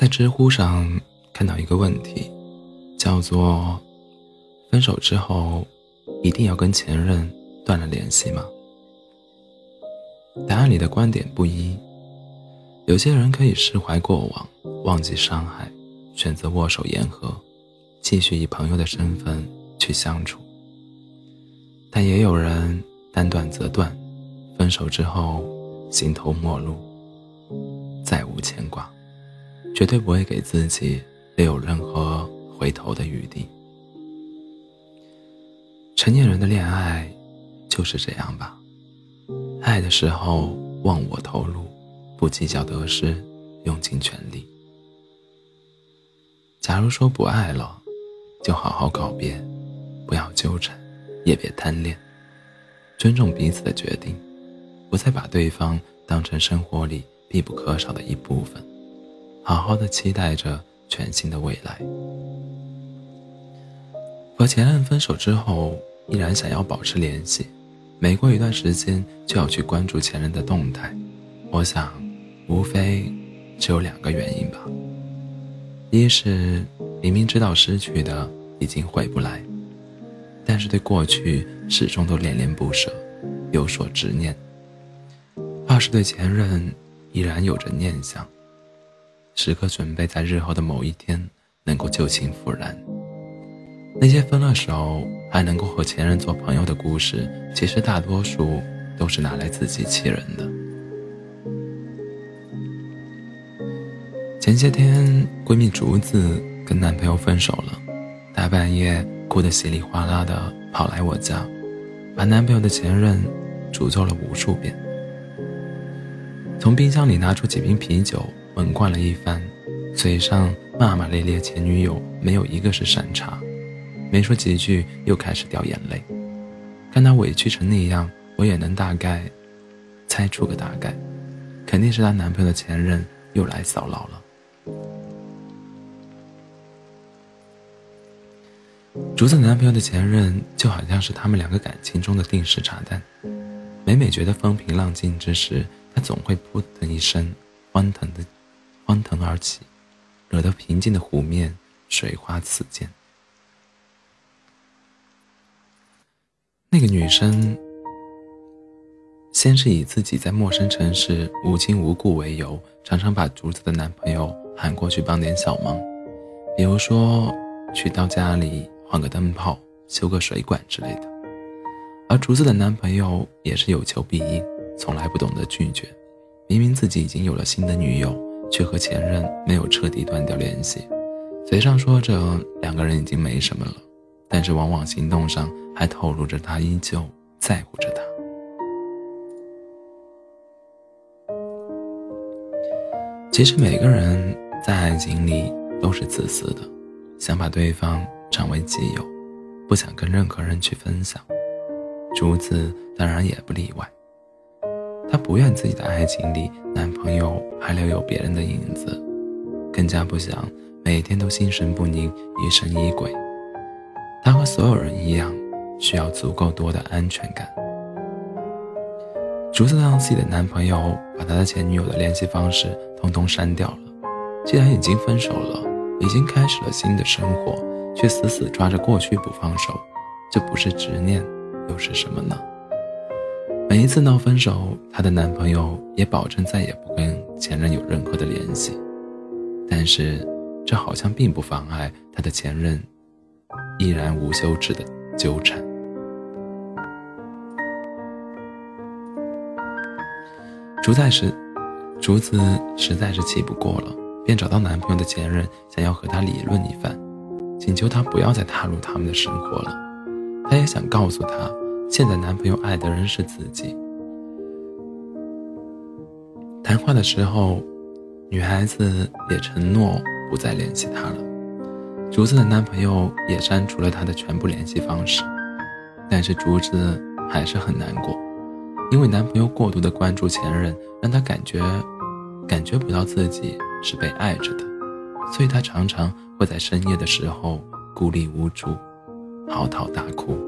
在知乎上看到一个问题，叫做“分手之后一定要跟前任断了联系吗？”答案里的观点不一。有些人可以释怀过往，忘记伤害，选择握手言和，继续以朋友的身份去相处。但也有人单断则断，分手之后形同陌路，再无牵挂。绝对不会给自己留有任何回头的余地。成年人的恋爱就是这样吧，爱的时候忘我投入，不计较得失，用尽全力。假如说不爱了，就好好告别，不要纠缠，也别贪恋，尊重彼此的决定，不再把对方当成生活里必不可少的一部分。好好的期待着全新的未来。和前任分手之后，依然想要保持联系，每过一段时间就要去关注前任的动态。我想，无非只有两个原因吧：一是明明知道失去的已经回不来，但是对过去始终都恋恋不舍，有所执念；二是对前任依然有着念想。时刻准备在日后的某一天能够旧情复燃。那些分了手还能够和前任做朋友的故事，其实大多数都是拿来自欺欺人的。前些天，闺蜜竹子跟男朋友分手了，大半夜哭得稀里哗啦的跑来我家，把男朋友的前任诅咒了无数遍。从冰箱里拿出几瓶啤酒。猛灌了一番，嘴上骂骂咧咧，前女友没有一个是善茬，没说几句又开始掉眼泪。看她委屈成那样，我也能大概猜出个大概，肯定是她男朋友的前任又来骚扰了。竹子男朋友的前任就好像是他们两个感情中的定时炸弹，每每觉得风平浪静之时，他总会扑腾一声，欢腾的。欢腾而起，惹得平静的湖面水花四溅。那个女生先是以自己在陌生城市无亲无故为由，常常把竹子的男朋友喊过去帮点小忙，比如说去到家里换个灯泡、修个水管之类的。而竹子的男朋友也是有求必应，从来不懂得拒绝。明明自己已经有了新的女友。却和前任没有彻底断掉联系，嘴上说着两个人已经没什么了，但是往往行动上还透露着他依旧在乎着他。其实每个人在爱情里都是自私的，想把对方占为己有，不想跟任何人去分享。竹子当然也不例外。她不愿自己的爱情里男朋友还留有别人的影子，更加不想每天都心神不宁、疑神疑鬼。她和所有人一样，需要足够多的安全感。竹子让自己的男朋友把他的前女友的联系方式通通删掉了。既然已经分手了，已经开始了新的生活，却死死抓着过去不放手，这不是执念又是什么呢？每一次闹分手，她的男朋友也保证再也不跟前任有任何的联系。但是，这好像并不妨碍她的前任依然无休止的纠缠。竹在时，竹子实在是气不过了，便找到男朋友的前任，想要和他理论一番，请求他不要再踏入他们的生活了。他也想告诉他。现在男朋友爱的人是自己。谈话的时候，女孩子也承诺不再联系他了。竹子的男朋友也删除了他的全部联系方式，但是竹子还是很难过，因为男朋友过度的关注前任，让她感觉感觉不到自己是被爱着的，所以她常常会在深夜的时候孤立无助，嚎啕大哭。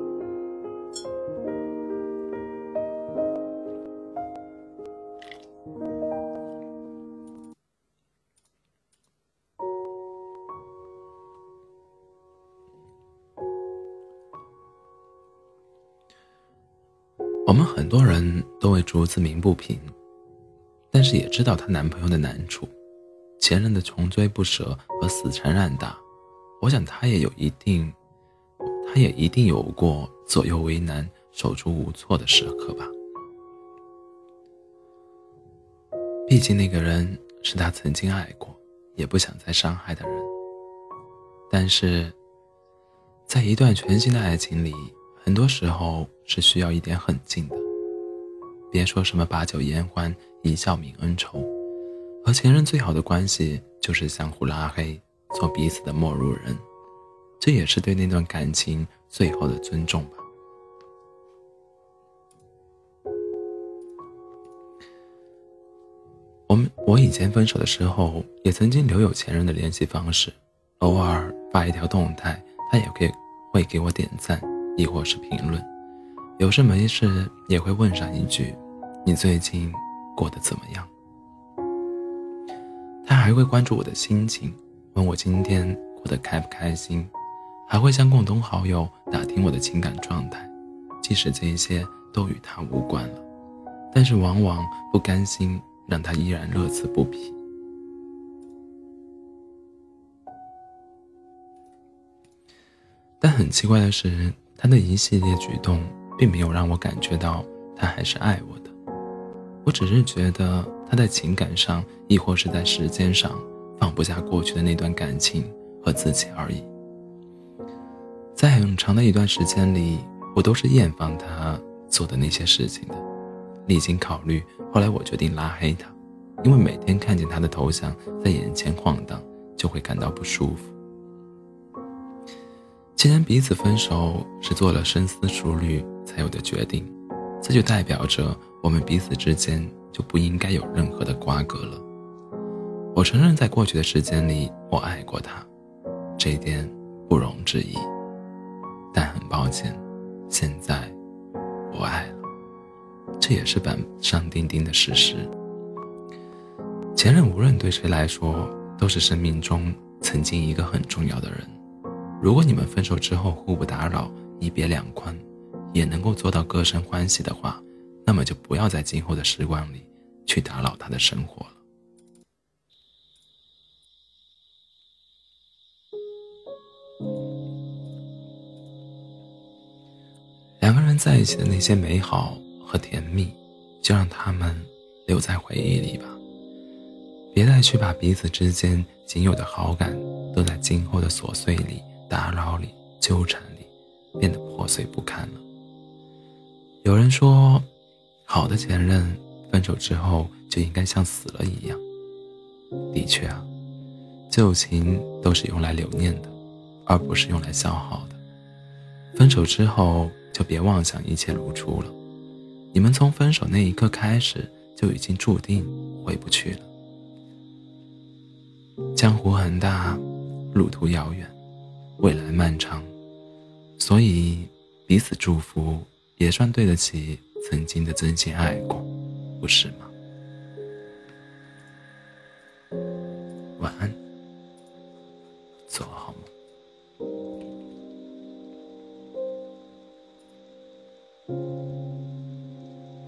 我们很多人都为竹子鸣不平，但是也知道她男朋友的难处，前任的穷追不舍和死缠烂打，我想她也有一定，她也一定有过左右为难、手足无措的时刻吧。毕竟那个人是她曾经爱过，也不想再伤害的人。但是，在一段全新的爱情里。很多时候是需要一点狠劲的，别说什么把酒言欢，一笑泯恩仇。和前任最好的关系就是相互拉黑，做彼此的陌路人，这也是对那段感情最后的尊重吧。我们我以前分手的时候，也曾经留有前任的联系方式，偶尔发一条动态，他也可以会给我点赞。亦或是评论，有事没事也会问上一句：“你最近过得怎么样？”他还会关注我的心情，问我今天过得开不开心，还会向共同好友打听我的情感状态。即使这些都与他无关了，但是往往不甘心让他依然乐此不疲。但很奇怪的是。他的一系列举动，并没有让我感觉到他还是爱我的，我只是觉得他在情感上，亦或是在时间上，放不下过去的那段感情和自己而已。在很长的一段时间里，我都是厌烦他做的那些事情的。历经考虑，后来我决定拉黑他，因为每天看见他的头像在眼前晃荡，就会感到不舒服。既然彼此分手是做了深思熟虑才有的决定，这就代表着我们彼此之间就不应该有任何的瓜葛了。我承认，在过去的时间里，我爱过他，这一点不容置疑。但很抱歉，现在我爱了，这也是板上钉钉的事实。前任无论对谁来说，都是生命中曾经一个很重要的人。如果你们分手之后互不打扰，一别两宽，也能够做到各生欢喜的话，那么就不要在今后的时光里去打扰他的生活了。两个人在一起的那些美好和甜蜜，就让他们留在回忆里吧，别再去把彼此之间仅有的好感，都在今后的琐碎里。打扰里、纠缠里，变得破碎不堪了。有人说，好的前任分手之后就应该像死了一样。的确啊，旧情都是用来留念的，而不是用来消耗的。分手之后就别妄想一切如初了，你们从分手那一刻开始就已经注定回不去了。江湖很大，路途遥远。未来漫长，所以彼此祝福也算对得起曾经的真心爱过，不是吗？晚安。